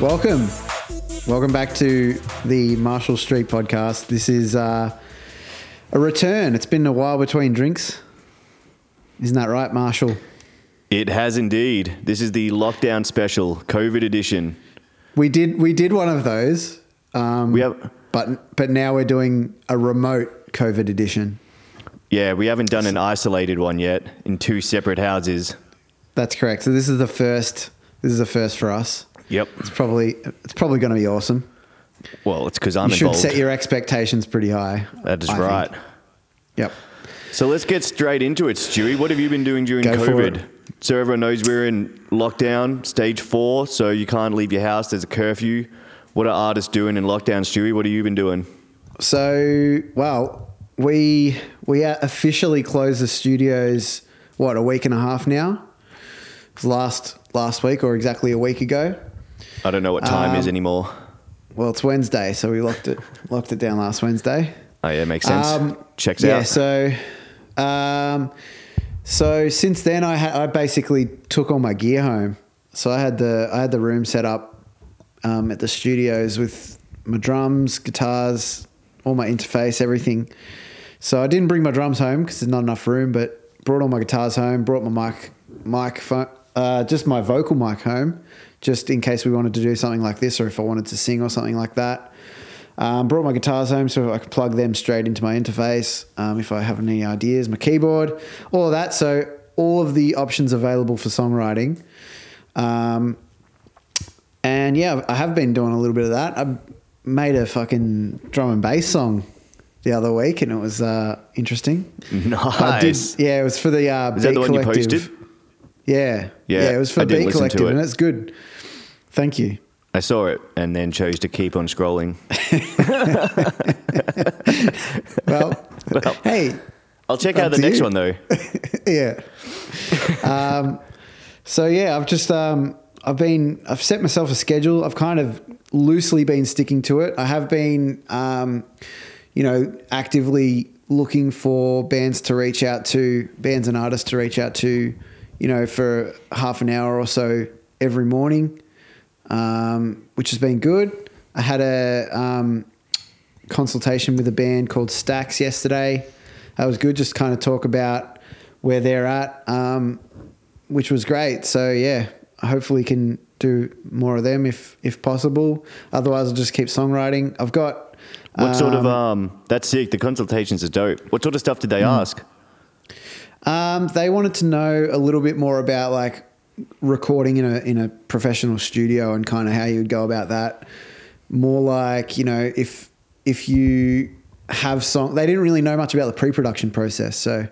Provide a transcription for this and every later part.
Welcome. Welcome back to the Marshall Street podcast. This is uh, a return. It's been a while between drinks. Isn't that right, Marshall? It has indeed. This is the lockdown special, COVID edition. We did we did one of those. Um, We have, but but now we're doing a remote COVID edition. yeah, we haven't done an isolated one yet in two separate houses. That's correct. So this is the first. This is the first for us. Yep. It's probably it's probably going to be awesome. Well, it's because I'm you should involved. set your expectations pretty high. that is I think. right. Yep. So let's get straight into it, Stewie. What have you been doing during Go COVID? So everyone knows we're in lockdown, stage four. So you can't leave your house. There's a curfew. What are artists doing in lockdown, Stewie? What have you been doing? So, well, we we officially closed the studios. What a week and a half now. Last last week or exactly a week ago. I don't know what time is Um, anymore. Well, it's Wednesday, so we locked it locked it down last Wednesday. Oh yeah, makes sense. Um, Checks yeah, out. Yeah, so um, so since then, I ha- I basically took all my gear home. So I had the I had the room set up um, at the studios with my drums, guitars, all my interface, everything. So I didn't bring my drums home because there's not enough room, but brought all my guitars home. Brought my mic microphone, uh, just my vocal mic home, just in case we wanted to do something like this or if I wanted to sing or something like that. Um, brought my guitars home so I could plug them straight into my interface um, if I have any ideas, my keyboard, all of that. So all of the options available for songwriting. Um, and yeah, I have been doing a little bit of that. I made a fucking drum and bass song the other week, and it was uh, interesting. I did, nice. yeah, it was for the uh, Is that Beat the one you Collective. posted? Yeah, Yeah, it was for I Beat Collective, it. and it's good. Thank you. I saw it and then chose to keep on scrolling. Well, Well, hey, I'll check out the next you. one though. yeah. um, so yeah, I've just um, I've been I've set myself a schedule. I've kind of loosely been sticking to it. I have been, um, you know, actively looking for bands to reach out to, bands and artists to reach out to, you know, for half an hour or so every morning, um, which has been good. I had a um, consultation with a band called Stacks yesterday. That was good. Just kind of talk about where they're at, um, which was great. So yeah, hopefully can do more of them if if possible. Otherwise, I'll just keep songwriting. I've got What sort of um, um? That's sick. The consultations are dope. What sort of stuff did they ask? Um, they wanted to know a little bit more about like recording in a in a professional studio and kind of how you would go about that. More like you know if if you have song, they didn't really know much about the pre-production process, so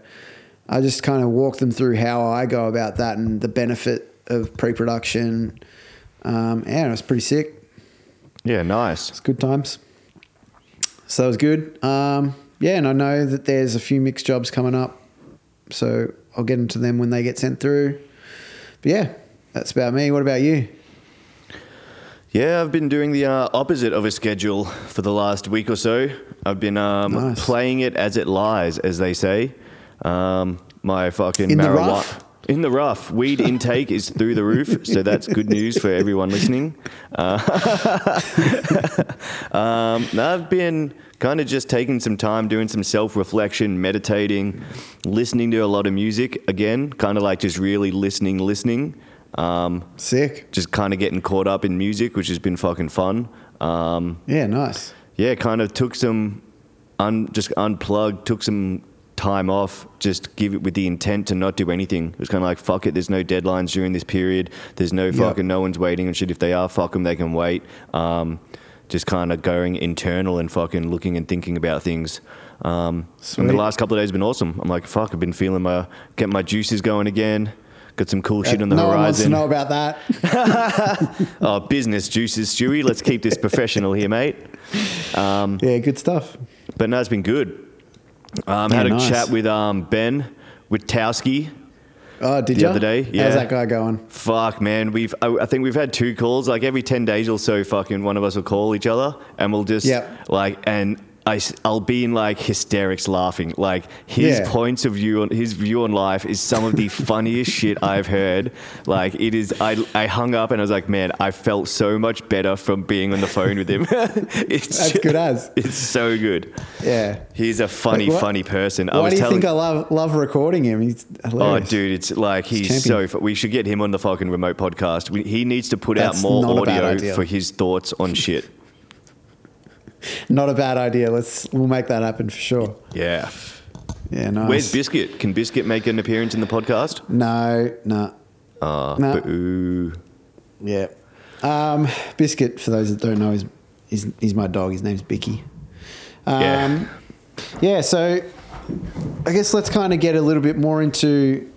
I just kind of walked them through how I go about that and the benefit of pre-production. Um, yeah, it was pretty sick. Yeah, nice. It's good times. So that was good. Um, yeah, and I know that there's a few mixed jobs coming up, so I'll get into them when they get sent through. But yeah, that's about me. What about you? Yeah, I've been doing the uh, opposite of a schedule for the last week or so. I've been um, Nice. playing it as it lies, as they say. Um, my fucking In the marijuana- rough? In the rough, weed intake is through the roof, so that's good news for everyone listening. Uh, um, I've been kind of just taking some time, doing some self-reflection, meditating, listening to a lot of music again, kind of like just really listening, listening. Um, Sick. just kind of getting caught up in music, which has been fucking fun. Um, Yeah, nice. yeah, kind of took some, un, just unplugged, took some time off, just give it with the intent to not do anything. It was kind of like, fuck it, there's no deadlines during this period. There's no fucking, no one's waiting and shit. If they are, fuck them, they can wait. Um, just kind of going internal and fucking looking and thinking about things. Um, and the last couple of days have been awesome. I'm like, fuck, I've been feeling my, getting my juices going again. Got some cool shit on the Uh, no one wants to horizon. know about that. Oh, business juices, Stewie. Let's keep this professional here, mate. Um, yeah, good stuff. but no, it's been good. Um, Yeah, had a nice. chat with um, Ben Witkowski Oh, did the you? other day. Yeah. How's that guy going? Fuck, man. We've I, I think we've had two calls. Like every ten days or so, fucking one of us will call each other, and we'll just Yep. like and. I, will be in like hysterics laughing. Like his Yeah. points of view on his view on life is some of the funniest shit I've heard. Like it is. I I hung up and I was like, man, I felt so much better from being on the phone with him. it's That's ju- good as. It's so good. Yeah. He's a funny, what- funny person. I Why was do you telling. think I love love recording him? He's Oh, dude, it's like he's so. fu- We should get him on the fucking remote podcast. We, he needs to put That's out more not a bad audio for his thoughts on shit. Not a bad idea. Let's we'll make that happen for sure. Yeah. Yeah, nice. Where's Biscuit? Can Biscuit make an appearance in the podcast? No, no. Ah, No. boo. Yeah. Um, Biscuit, for those that don't know, is is, is my dog. His name's Bicky. Um, Yeah. yeah. So I guess let's kind of get a little bit more into,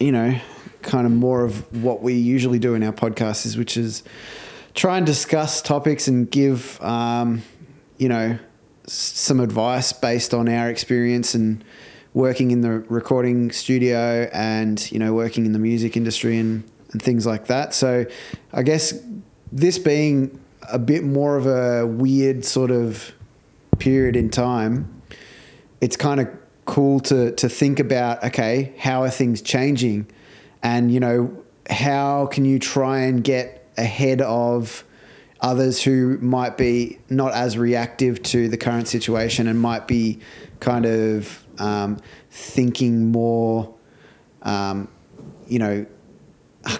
you know, kind of more of what we usually do in our podcasts, is which is try and discuss topics and give, um, you know, some advice based on our experience and working in the recording studio and you know working in the music industry and, and things like that. So I guess this being a bit more of a weird sort of period in time, it's kind of cool to to think about okay how are things changing and you know how can you try and get ahead of others who might be not as reactive to the current situation and might be kind of um, thinking more um, you know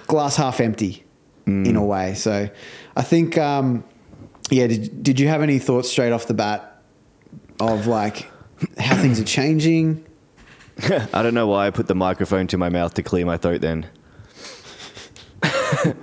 glass half empty in a way so i think um, yeah did, did you have any thoughts straight off the bat of like how things are changing. I don't know why I put the microphone to my mouth to clear my throat then.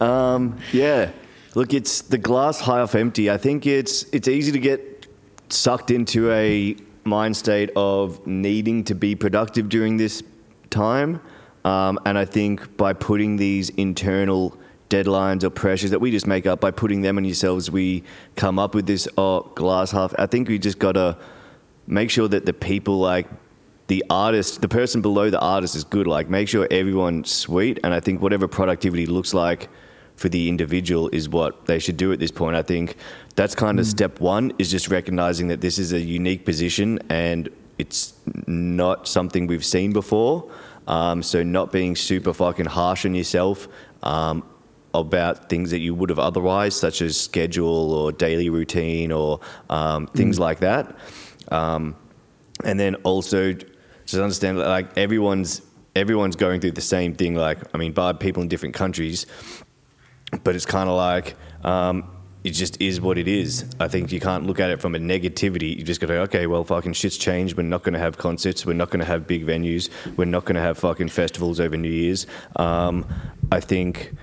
um, yeah. Look, it's the glass half empty. I think it's it's easy to get sucked into a mind state of needing to be productive during this time. Um, and I think by putting these internal deadlines or pressures that we just make up, by putting them on yourselves, we come up with this oh, glass half. I think we just got to make sure that the people like the artist, the person below the artist is good. Like, make sure everyone's sweet. And I think whatever productivity looks like for the individual is what they should do at this point. I think that's kind of step one is just recognizing that this is a unique position and it's not something we've seen before. Um, so, not being super fucking harsh on yourself. Um, about things that you would have otherwise, such as schedule or daily routine or um, things like that. Um, and then also just understand that like everyone's everyone's going through the same thing. Like I mean, by people in different countries, but it's kind of like um, it just is what it is. I think you can't look at it from a negativity. You just got to go, okay, well, fucking shit's changed. We're not going to have concerts. We're not going to have big venues. We're not going to have fucking festivals over New Year's. Um, I think,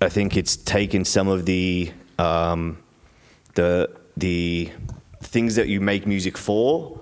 I think it's taken some of the um, the the things that you make music for,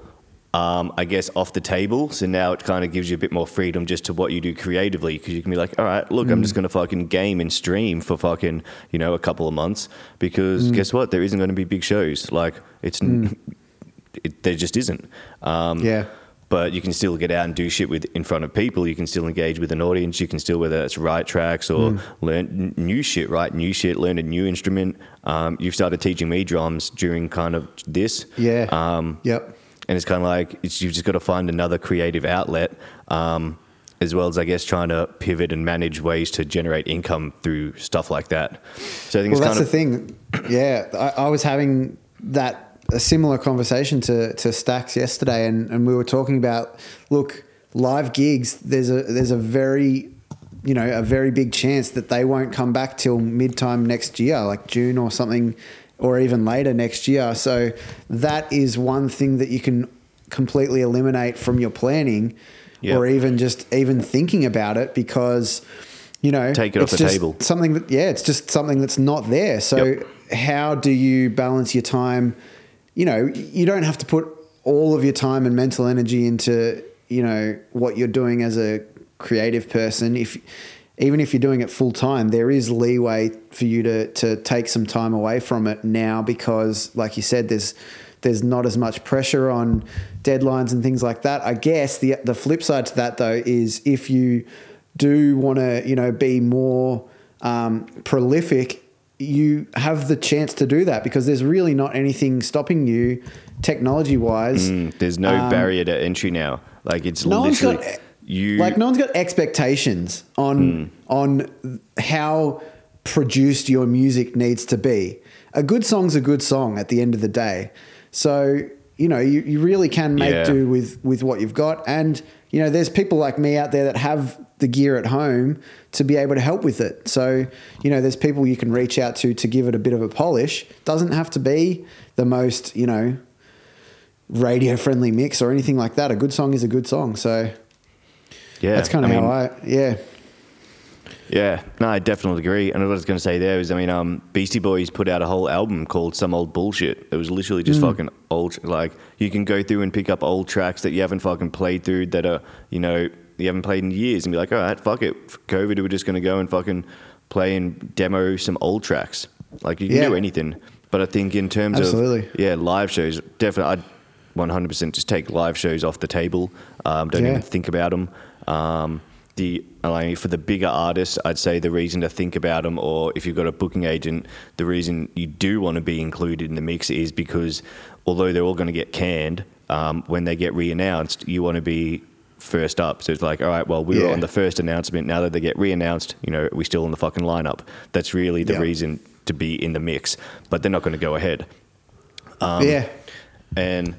um, I guess, off the table. So now it kind of gives you a bit more freedom just to what you do creatively because you can be like, all right, look, I'm just going to fucking game and stream for fucking, you know, a couple of months because guess what? There isn't going to be big shows. Like, it's, n it, there just isn't. Um, Yeah. But you can still get out and do shit with in front of people. You can still engage with an audience. You can still, whether it's write tracks or learn new shit, write new shit, learn a new instrument. Um, you've started teaching me drums during kind of this. Yeah. Um, yep. And it's kind of like it's, you've just got to find another creative outlet, um, as well as I guess trying to pivot and manage ways to generate income through stuff like that. So I think Well, it's that's kind the thing. Yeah, I, I was having that a similar conversation to to Stacks yesterday, and, and we were talking about look live gigs. There's a there's a very you know a very big chance that they won't come back till mid time next year, like June or something, or even later next year. So that is one thing that you can completely eliminate from your planning, Yep. or even just even thinking about it because. You know, Take it off it's the just table. Something that, yeah, it's just something that's not there. So, Yep. how do you balance your time? You know, you don't have to put all of your time and mental energy into, you know, what you're doing as a creative person. If even if you're doing it full time, there is leeway for you to to take some time away from it now because, like you said, there's there's not as much pressure on deadlines and things like that. I guess the the flip side to that though is if you do want to, you know, be more um, prolific you have the chance to do that because there's really not anything stopping you technology wise. Mm, there's no barrier to entry now. Like it's Um, no one's literally got you. like no one's got expectations on hmm. on how produced your music needs to be. A good song's a good song at the end of the day. So you know you, you really can make Yeah. do with with what you've got, and you know there's people like me out there that have the gear at home to be able to help with it. So you know there's people you can reach out to to give it a bit of a polish. Doesn't have to be the most you know radio friendly mix or anything like that. A good song is a good song. So yeah, that's kind of mean, how I yeah. Yeah, no, I definitely agree. And what I was going to say there is, I mean, um, Beastie Boys put out a whole album called Some Old Bullshit. It was literally Mm. just fucking old. Like, you can go through and pick up old tracks that you haven't fucking played through that are, you know, you haven't played in years and be like, all right, fuck it. For COVID, we're just going to go and fucking play and demo some old tracks. Like, you can Yeah. do anything. But I think in terms Absolutely. of, yeah, live shows, definitely, I'd 100% just take live shows off the table. Um, don't Yeah. even think about them. Um, the mean, for the bigger artists, I'd say the reason to think about them, or if you've got a booking agent, the reason you do want to be included in the mix is because although they're all going to get canned, um, when they get re-announced, you want to be first up. So it's like, all right, well, we were on the first announcement. Now that they get re-announced, you know, we're still in the fucking lineup. That's really the Yeah. reason to be in the mix. But they're not going to go ahead Um, yeah. and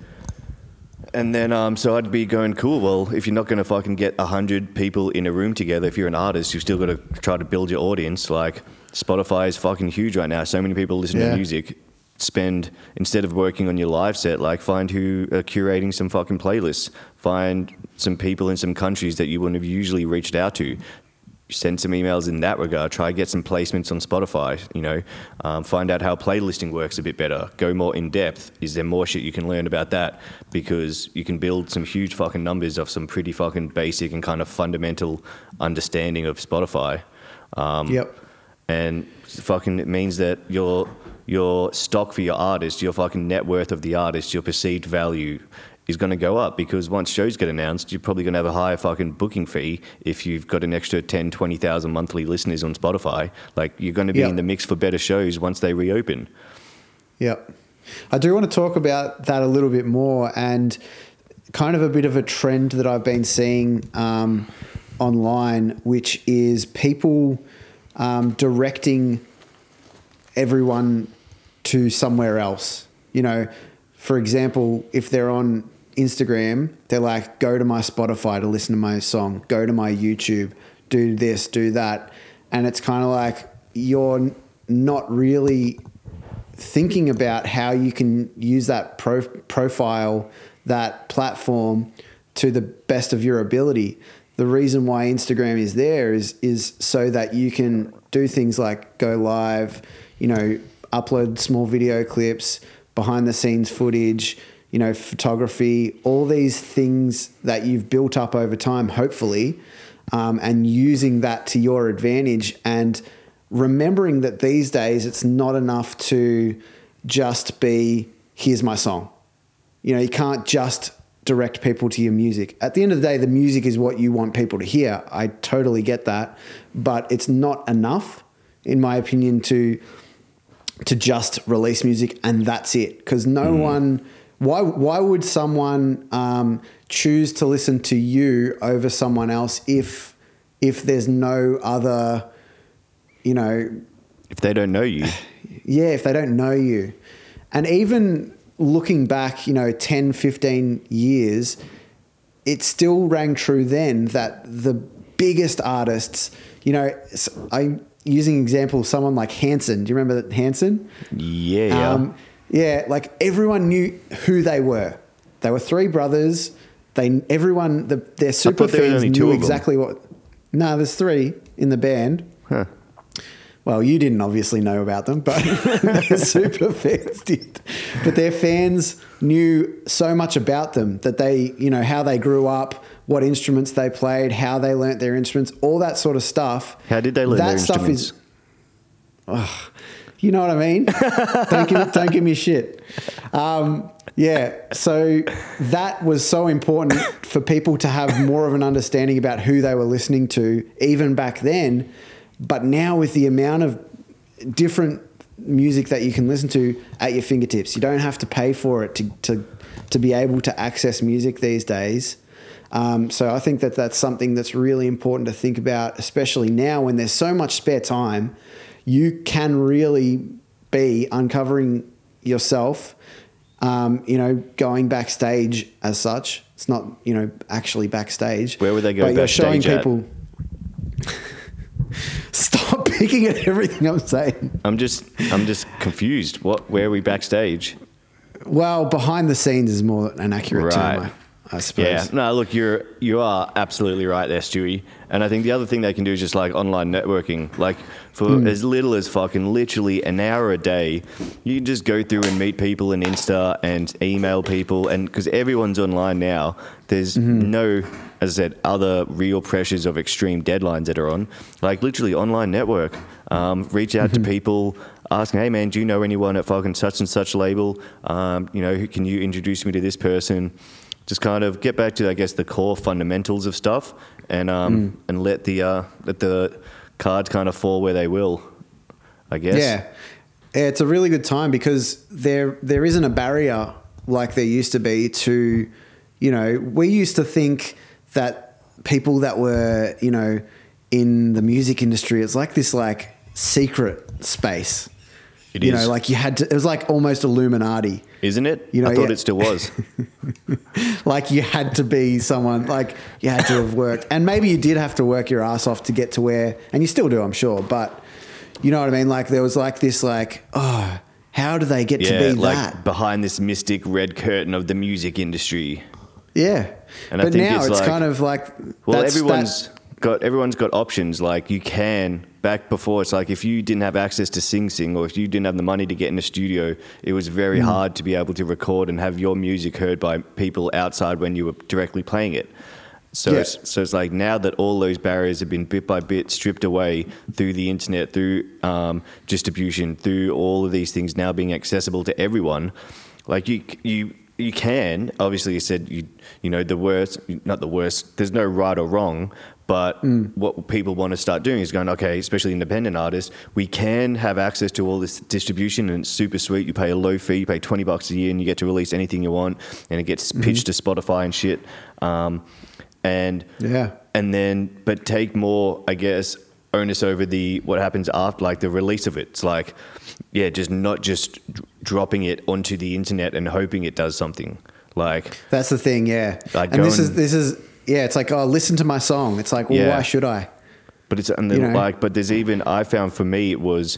and then um, so I'd be going cool. Well, if you're not going to fucking get hundred people in a room together, if you're an artist, you've still got to try to build your audience. Like Spotify is fucking huge right now. So many people listen Yeah. to music. Spend instead of working on your live set, like find who are curating some fucking playlists. Find some people in some countries that you wouldn't have usually reached out to send some emails in that regard. Try get some placements on Spotify. You know, um, find out how playlisting works a bit better. Go more in depth. Is there more shit you can learn about that? Because you can build some huge fucking numbers off some pretty fucking basic and kind of fundamental understanding of Spotify. Um, yep. and fucking it means that your your stock for your artist, your fucking net worth of the artist, your perceived value is going to go up because once shows get announced, you're probably going to have a higher fucking booking fee if you've got an extra 10, 20,000 monthly listeners on Spotify. Like you're going to be Yeah. in the mix for better shows once they reopen. Yep. I do want to talk about that a little bit more and kind of a bit of a trend that I've been seeing um, online, which is people um, directing everyone to somewhere else. You know, for example, if they're on Instagram, they're like, go to my Spotify to listen to my song, go to my YouTube, do this, do that. And it's kind of like you're not really thinking about how you can use that pro- profile, that platform to the best of your ability. The reason why Instagram is there is is so that you can do things like go live, you know, upload small video clips, behind the scenes footage, you know, photography, all these things that you've built up over time, hopefully, um, and using that to your advantage and remembering that these days it's not enough to just be here's my song. You know you can't just direct people to your music. At the end of the day the music is what you want people to hear. I totally get that but it's not enough in my opinion to to just release music and that's it. Because no one why why would someone um, choose to listen to you over someone else if if there's no other you know? If they don't know you, yeah if they don't know you. And even looking back you know 10 15 years it still rang true then that the biggest artists you know i using example someone like hanson do you remember that hanson yeah, yeah. um, yeah, like everyone knew who they were. They were three brothers. They everyone the, their super fans knew exactly what. No, there's three in the band. Huh. Well, you didn't obviously know about them, but their super fans did. But their fans knew so much about them that they, you know, how they grew up, what instruments they played, how they learnt their instruments, all that sort of stuff. How did they learn that stuff is you know what I mean? don't, give, don't give me shit. Um, yeah, so that was so important for people to have more of an understanding about who they were listening to, even back then. But now, with the amount of different music that you can listen to at your fingertips. You don't have to pay for it to to to be able to access music these days. Um, so I think that that's something that's really important to think about, especially now when there's so much spare time. You can really be uncovering yourself. Um, you know, going backstage as such. It's not you know actually backstage. Where would they go But you're showing people. Stop picking at everything I'm saying. I'm just I'm just confused. What where are we backstage? Well, behind the scenes is more an accurate term, Right. I, I suppose. Yeah, no, look, you're you are absolutely right there, Stewie. And I think the other thing they can do is just like online networking. Like for Hmm. as little as fucking literally an hour a day, you can just go through and meet people in Insta and email people, and because everyone's online now, there's Mm-hmm. no, as I said, other real pressures of extreme deadlines that are on. Like literally online network. Um, reach out Mm-hmm. to people. asking, hey man, do you know anyone at fucking such and such label? Um, you know, can you introduce me to this person? Just kind of get back to I guess the core fundamentals of stuff and um Mm. and let the uh let the cards kind of fall where they will. I guess. Yeah. Yeah, It's a really good time because there there isn't a barrier like there used to be to, you know, we used to think that people that were, you know, in the music industry, it's like this like secret space. It you is. know, like you had to it was like almost Illuminati. Isn't it? You know, I thought yeah. it still was. like you had to be someone like you had to have worked and maybe you did have to work your ass off to get to where and you still do i'm sure but you know what i mean like there was like this like oh how do they get yeah, to be like that behind this mystic red curtain of the music industry. yeah And I but think now it's it's, like- kind of like Well, everyone's that- got everyone's got options. Like you can back before, it's like if you didn't have access to Sing Sing or if you didn't have the money to get in a studio, it was very Mm. hard to be able to record and have your music heard by people outside when you were directly playing it. So, Yeah. it's, so it's like now that all those barriers have been bit by bit stripped away through the internet, through um, distribution, through all of these things now being accessible to everyone. Like you, you, you can obviously you said you, you know the worst, not the worst. There's no right or wrong, but Mm. what people want to start doing is going, okay, especially independent artists, we can have access to all this distribution and it's super sweet. You pay a low fee, you pay 20 bucks a year and you get to release anything you want and it gets Mm-hmm. pitched to Spotify and shit. Um, and yeah and then but take more i guess onus over the what happens after like the release of it it's like yeah just not just dropping it onto the internet and hoping it does something like that's the thing yeah Like and this is this is yeah it's like oh listen to my song it's like well Yeah. why should i but it's and You know? like but there's even i found for me it was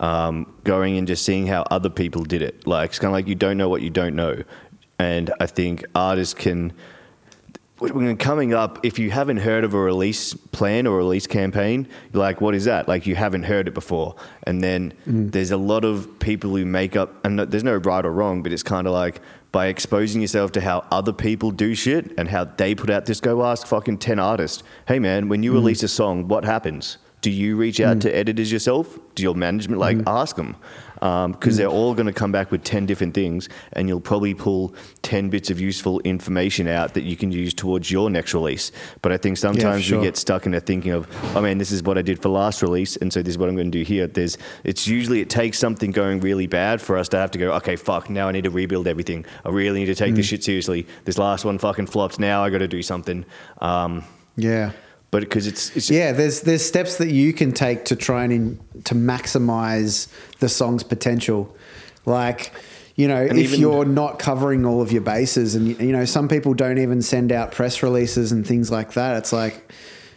um, going and just seeing how other people did it like it's kind of like you don't know what you don't know and i think artists can coming up, if you haven't heard of a release plan or release campaign, you're like, what is that? Like, you haven't heard it before. And then mm. there's a lot of people who make up, and there's no right or wrong, but it's kind of like by exposing yourself to how other people do shit and how they put out, this, go ask fucking 10 artists, hey man, when you mm. release a song, what happens? Do you reach out mm. to editors yourself? Do your management like ask them? Um, because they're mm. all going to come back with ten different things, and you'll probably pull ten bits of useful information out that you can use towards your next release. But I think sometimes sure. we get stuck into thinking of, oh man, this is what I did for last release, and so this is what I'm going to do here. There's, it's usually it takes something going really bad for us to have to go, okay, fuck, now I need to rebuild everything. I really need to take this mm. shit seriously. This last one fucking flopped. Now I got to do something. Um, yeah but because it's, it's yeah there's there's steps that you can take to try and in, to maximize the song's potential. Like you know if even- you're not covering all of your bases and you, you know some people don't even send out press releases and things like that. It's like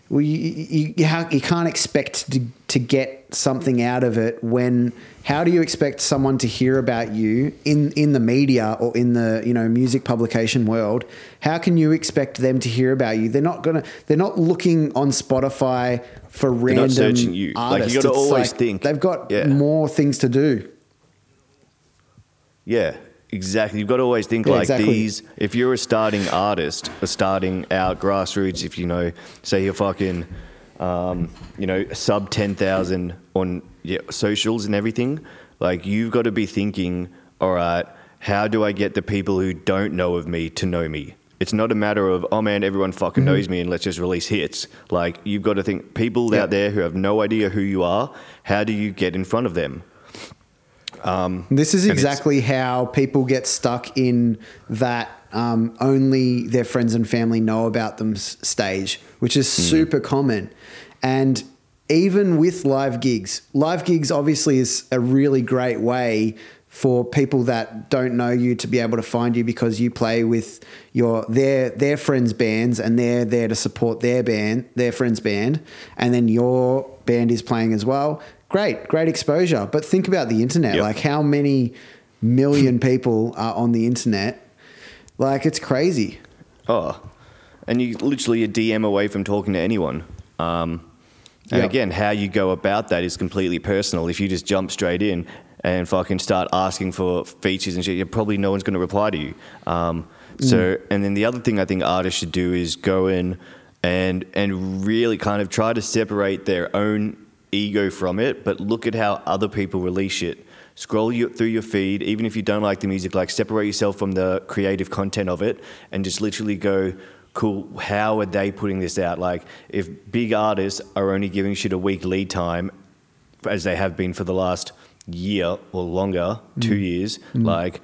well, you, you, you, how, you can't expect to, to get something out of it when how do you expect someone to hear about you in, in the media or in the you know music publication world how can you expect them to hear about you they're not gonna they're not looking on spotify for not random searching you. Like, you artists gotta It's always like think, they've got yeah. more things to do Yeah, exactly. You've got to always think Yeah, like exactly. these. If you're a starting artist, a starting out grassroots, if you know, say you're fucking, um, you know, sub 10,000 on yeah, socials and everything, like you've got to be thinking, all right, how do I get the people who don't know of me to know me? It's not a matter of, oh man, everyone fucking Mm-hmm. knows me and let's just release hits. Like, you've got to think, people Yeah. out there who have no idea who you are, how do you get in front of them? Um, This is exactly how people get stuck in that um, only their friends and family know about them stage, which is Hmm. super common. And even with live gigs, live gigs obviously is a really great way for people that don't know you to be able to find you because you play with your their their friends bands and they're there to support their band their friends band and then your band is playing as well. Great great exposure. But think about the internet. Yep. like how many million people are on the internet? Like it's crazy. Oh, and you literally a DM away from talking to anyone. Um, and Yep. again, how you go about that is completely personal. If you just jump straight in and fucking start asking for features and shit, probably no one's going to reply to you. Um, so, and then the other thing I think artists should do is go in and and really kind of try to separate their own ego from it, but look at how other people release it. Scroll you, through your feed, even if you don't like the music, like separate yourself from the creative content of it, and just literally go, cool. How are they putting this out? Like, if big artists are only giving shit a week lead time, as they have been for the last year or longer, two years, like,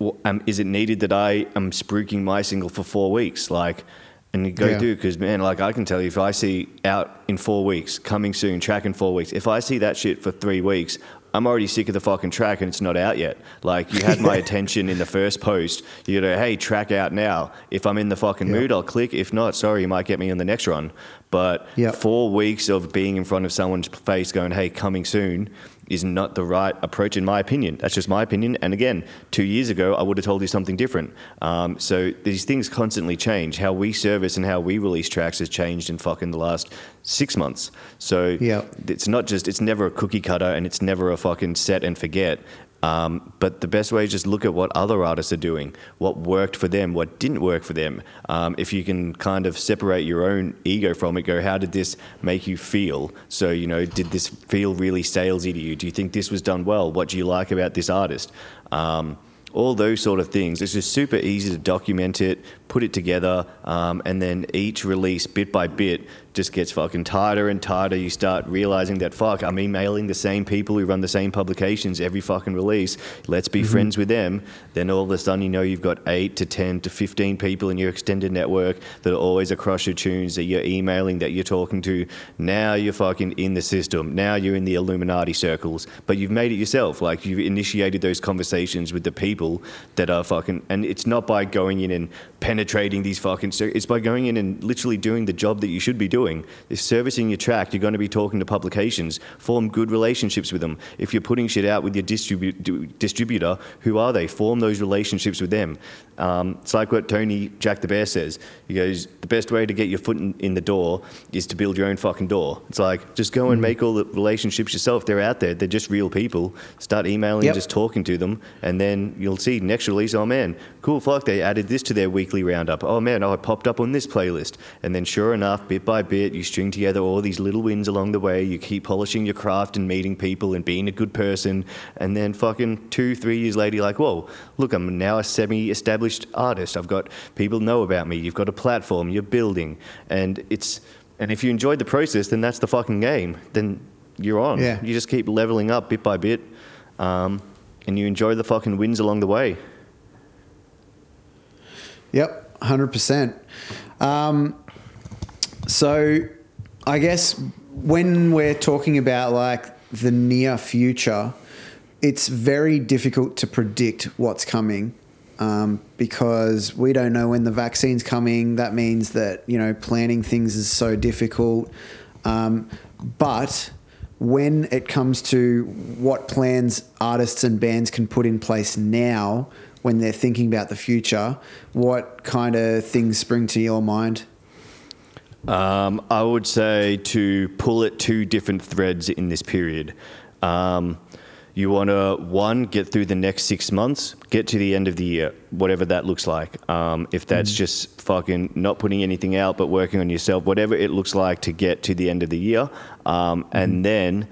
w- um, is it needed that I am spruiking my single for four weeks? Like, and you go Yeah. through because man, like I can tell you, if I see out in four weeks, coming soon, track in four weeks, if I see that shit for three weeks. I'm already sick of the fucking track and it's not out yet. Like you had my attention in the first post. You go, hey, track out now. If I'm in the fucking Yeah. mood, I'll click. If not, sorry, you might get me on the next run. But Yep. four weeks of being in front of someone's face going, hey, coming soon, is not the right approach, in my opinion. That's just my opinion. And again, two years ago, I would have told you something different. Um, so these things constantly change. How we service and how we release tracks has changed in fucking the last six months. So Yep. it's not just, it's never a cookie cutter and it's never a fucking set and forget. Um, but the best way is just look at what other artists are doing, what worked for them, what didn't work for them. Um, if you can kind of separate your own ego from it, go, how did this make you feel? So, you know, did this feel really salesy to you? Do you think this was done well? What do you like about this artist? Um, all those sort of things. It's just super easy to document it, put it together, um, and then each release, bit by bit, just gets fucking tighter and tighter. You start realizing that fuck, I'm emailing the same people who run the same publications every fucking release. Let's be mm-hmm. friends with them. Then all of a sudden, you know, you've got eight to ten to fifteen people in your extended network that are always across your tunes that you're emailing, that you're talking to. Now you're fucking in the system. Now you're in the Illuminati circles, but you've made it yourself. Like you've initiated those conversations with the people that are fucking, and it's not by going in and penetrating these fucking. It's by going in and literally doing the job that you should be doing. If servicing your track, you're going to be talking to publications, form good relationships with them. If you're putting shit out with your distribu- distributor, who are they? Form those relationships with them. Um, it's like what Tony Jack the Bear says. He goes, the best way to get your foot in, in the door is to build your own fucking door. It's like just go and make all the relationships yourself. They're out there. They're just real people. Start emailing, Yep. just talking to them, and then you'll see next release. Oh man, cool! Fuck, they added this to their weekly roundup. Oh man, oh, I popped up on this playlist. And then sure enough, bit by bit, you string together all these little wins along the way. You keep polishing your craft and meeting people and being a good person. And then fucking two, three years later, you're like, whoa, look, I'm now a semi-established artist. I've got people know about me. You've got a platform. You're building, and it's and if you enjoyed the process, then that's the fucking game. Then you're on. Yeah. You just keep leveling up bit by bit, um, and you enjoy the fucking wins along the way. Yep, hundred percent. So, I guess when we're talking about like the near future, it's very difficult to predict what's coming um, because we don't know when the vaccine's coming. That means that you know planning things is so difficult. Um, but when it comes to what plans artists and bands can put in place now when they're thinking about the future, what kind of things spring to your mind? Um, I would say to pull at two different threads in this period. Um, you want to one get through the next six months, get to the end of the year, whatever that looks like. Um, if that's just fucking not putting anything out but working on yourself, whatever it looks like to get to the end of the year, um, and then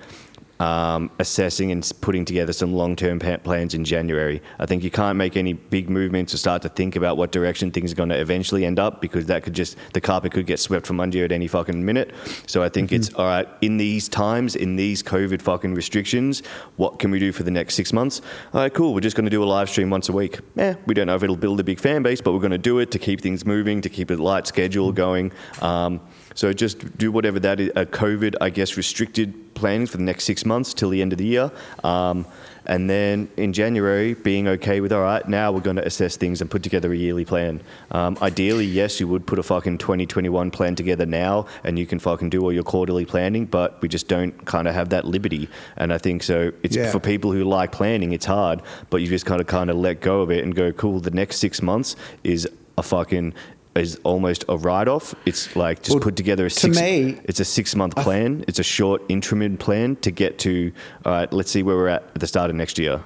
um, assessing and putting together some long-term plans in January. I think you can't make any big movements or start to think about what direction things are going to eventually end up because that could just the carpet could get swept from under you at any fucking minute. So I think it's all right in these times, in these COVID fucking restrictions. What can we do for the next six months? All right, cool. We're just going to do a live stream once a week. Eh, we don't know if it'll build a big fan base, but we're going to do it to keep things moving, to keep a light schedule going. Um, so just do whatever that is, a COVID, I guess, restricted planning for the next six months till the end of the year. Um, and then in January, being okay with, all right, now we're going to assess things and put together a yearly plan. Um, ideally, yes, you would put a fucking 2021 plan together now and you can fucking do all your quarterly planning, but we just don't kind of have that liberty. And I think so, it's Yeah. for people who like planning, it's hard, but you just kind of kind of let go of it and go, cool, the next six months is a fucking is almost a write-off. It's like just Well, put together a to six. me- it's a six-month plan. It's a short interim plan to get to. All right, let's see where we're at at the start of next year.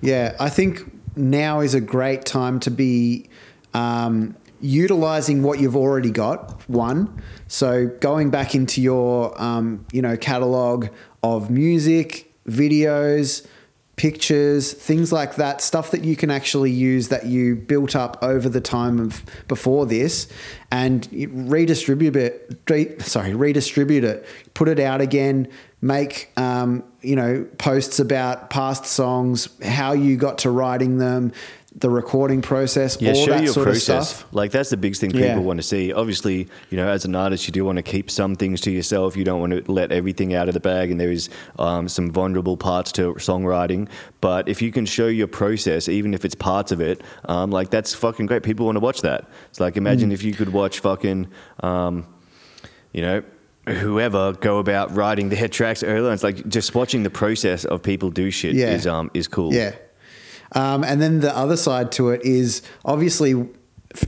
Yeah, I think now is a great time to be um, utilizing what you've already got. One, so going back into your um, you know catalog of music, videos, pictures, things like that, stuff that you can actually use that you built up over the time of before this, and redistribute it. Re, sorry, redistribute it, put it out again. Make um, you know posts about past songs, how you got to writing them, the recording process, Yeah, all show that your sort process. of stuff. Like that's the biggest thing people Yeah. want to see. Obviously, you know, as an artist, you do want to keep some things to yourself. You don't want to let everything out of the bag, and there is um, some vulnerable parts to songwriting. But if you can show your process, even if it's parts of it, um, like that's fucking great. People want to watch that. It's like imagine Mm. if you could watch fucking, um, you know. Whoever go about writing the their tracks earlier, it's like just watching the process of people do shit Yeah. is um is cool. Yeah. Um, and then the other side to it is obviously,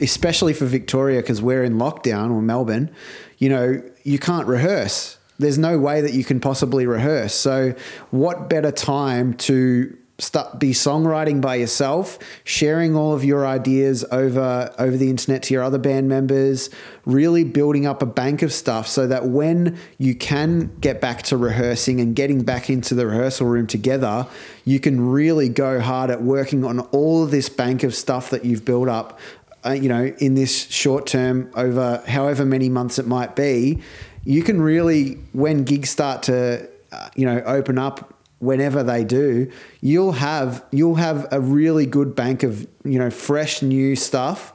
especially for Victoria, because we're in lockdown or Melbourne, you know, you can't rehearse. There's no way that you can possibly rehearse. So, what better time to start be songwriting by yourself, sharing all of your ideas over over the internet to your other band members, really building up a bank of stuff so that when you can get back to rehearsing and getting back into the rehearsal room together, you can really go hard at working on all of this bank of stuff that you've built up uh, you know, in this short term over however many months it might be, you can really, when gigs start to, uh, you know, open up whenever they do, you'll have you'll have a really good bank of you know fresh new stuff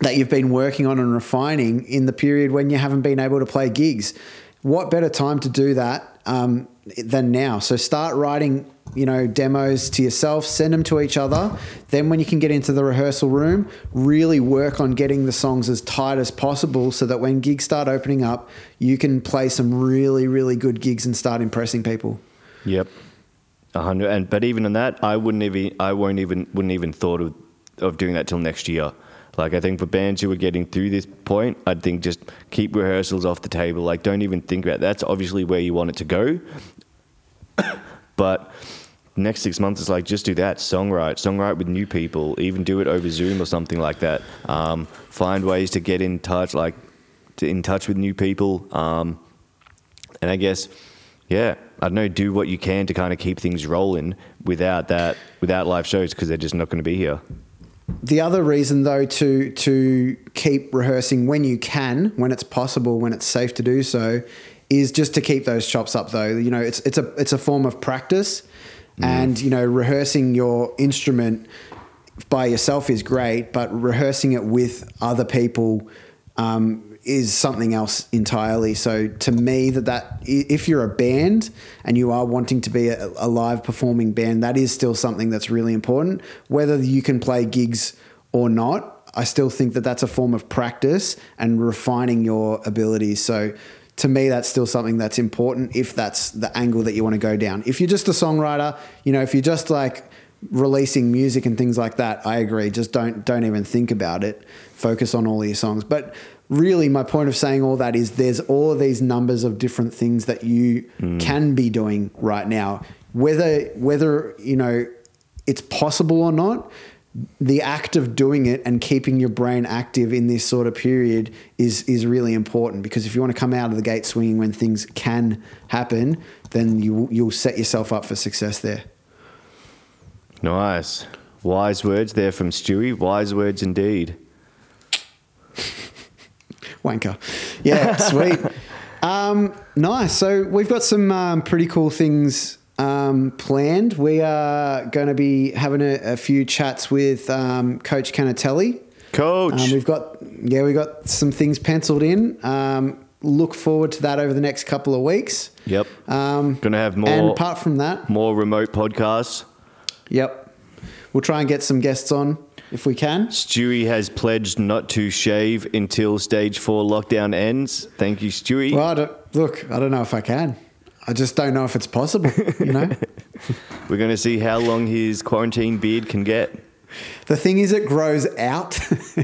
that you've been working on and refining in the period when you haven't been able to play gigs. What better time to do that um, than now? So start writing, you know, demos to yourself, send them to each other. Then when you can get into the rehearsal room, really work on getting the songs as tight as possible so that when gigs start opening up, you can play some really, really good gigs and start impressing people. Yep. A hundred, and but even in that, I wouldn't even, I won't even, wouldn't even thought of, of doing that till next year. Like I think for bands who are getting through this point, I'd think just keep rehearsals off the table. Like don't even think about that's obviously where you want it to go. but next six months is like just do that songwrite, songwrite with new people, even do it over Zoom or something like that. Um, find ways to get in touch, like to in touch with new people. Um, and I guess, yeah, I don't know, do what you can to kind of keep things rolling without that, without live shows because they're just not going to be here. The other reason, though, to to keep rehearsing when you can, when it's possible, when it's safe to do so, is just to keep those chops up. Though you know, it's it's a it's a form of practice, and you know, rehearsing your instrument by yourself is great, but rehearsing it with other people um, is something else entirely. So to me, that that if you're a band and you are wanting to be a, a live performing band, that is still something that's really important. Whether you can play gigs or not, I still think that that's a form of practice and refining your abilities. So to me, that's still something that's important if that's the angle that you want to go down. If you're just a songwriter, you know, if you're just like releasing music and things like that, I agree. Just don't don't even think about it. Focus on all your songs. But really, my point of saying all that is there's all of these numbers of different things that you mm. can be doing right now. Whether whether you know it's possible or not, the act of doing it and keeping your brain active in this sort of period is is really important because if you want to come out of the gate swinging when things can happen, then you you'll set yourself up for success there. Nice. Wise words there from Stewie. Wise words indeed. Wanker. Yeah, sweet. Um, nice. So we've got some um, pretty cool things um, planned. We are going to be having a, a few chats with um, Coach Canatelli. Coach. Um, we've got yeah, we got some things penciled in. Um, look forward to that over the next couple of weeks. Yep. Um, Gonna have more. and apart from that, more remote podcasts. yep, we'll try and get some guests on if we can. Stewie has pledged not to shave until stage four lockdown ends. Thank you, Stewie. Well, I don't, look, I don't know if I can. I just don't know if it's possible. You know. We're going to see how long his quarantine beard can get. The thing is, it grows out,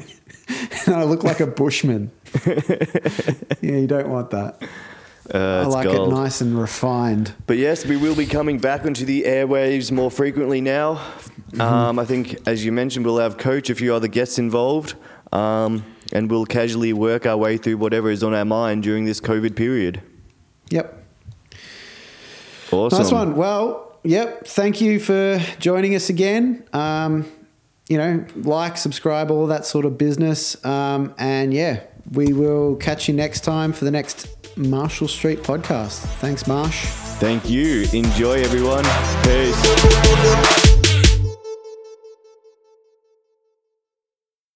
and I look like a bushman. yeah, you don't want that. Uh, I like gold. it nice and refined. But yes, we will be coming back onto the airwaves more frequently now. Mm-hmm. Um, I think, as you mentioned, we'll have Coach, a few other guests involved, um, and we'll casually work our way through whatever is on our mind during this COVID period. Yep. Awesome. Nice one. Well, yep. Thank you for joining us again. Um, you know, like, subscribe, all that sort of business. Um, and yeah, we will catch you next time for the next Marshall Street podcast. Thanks, Marsh. Thank you. Enjoy, everyone. Peace.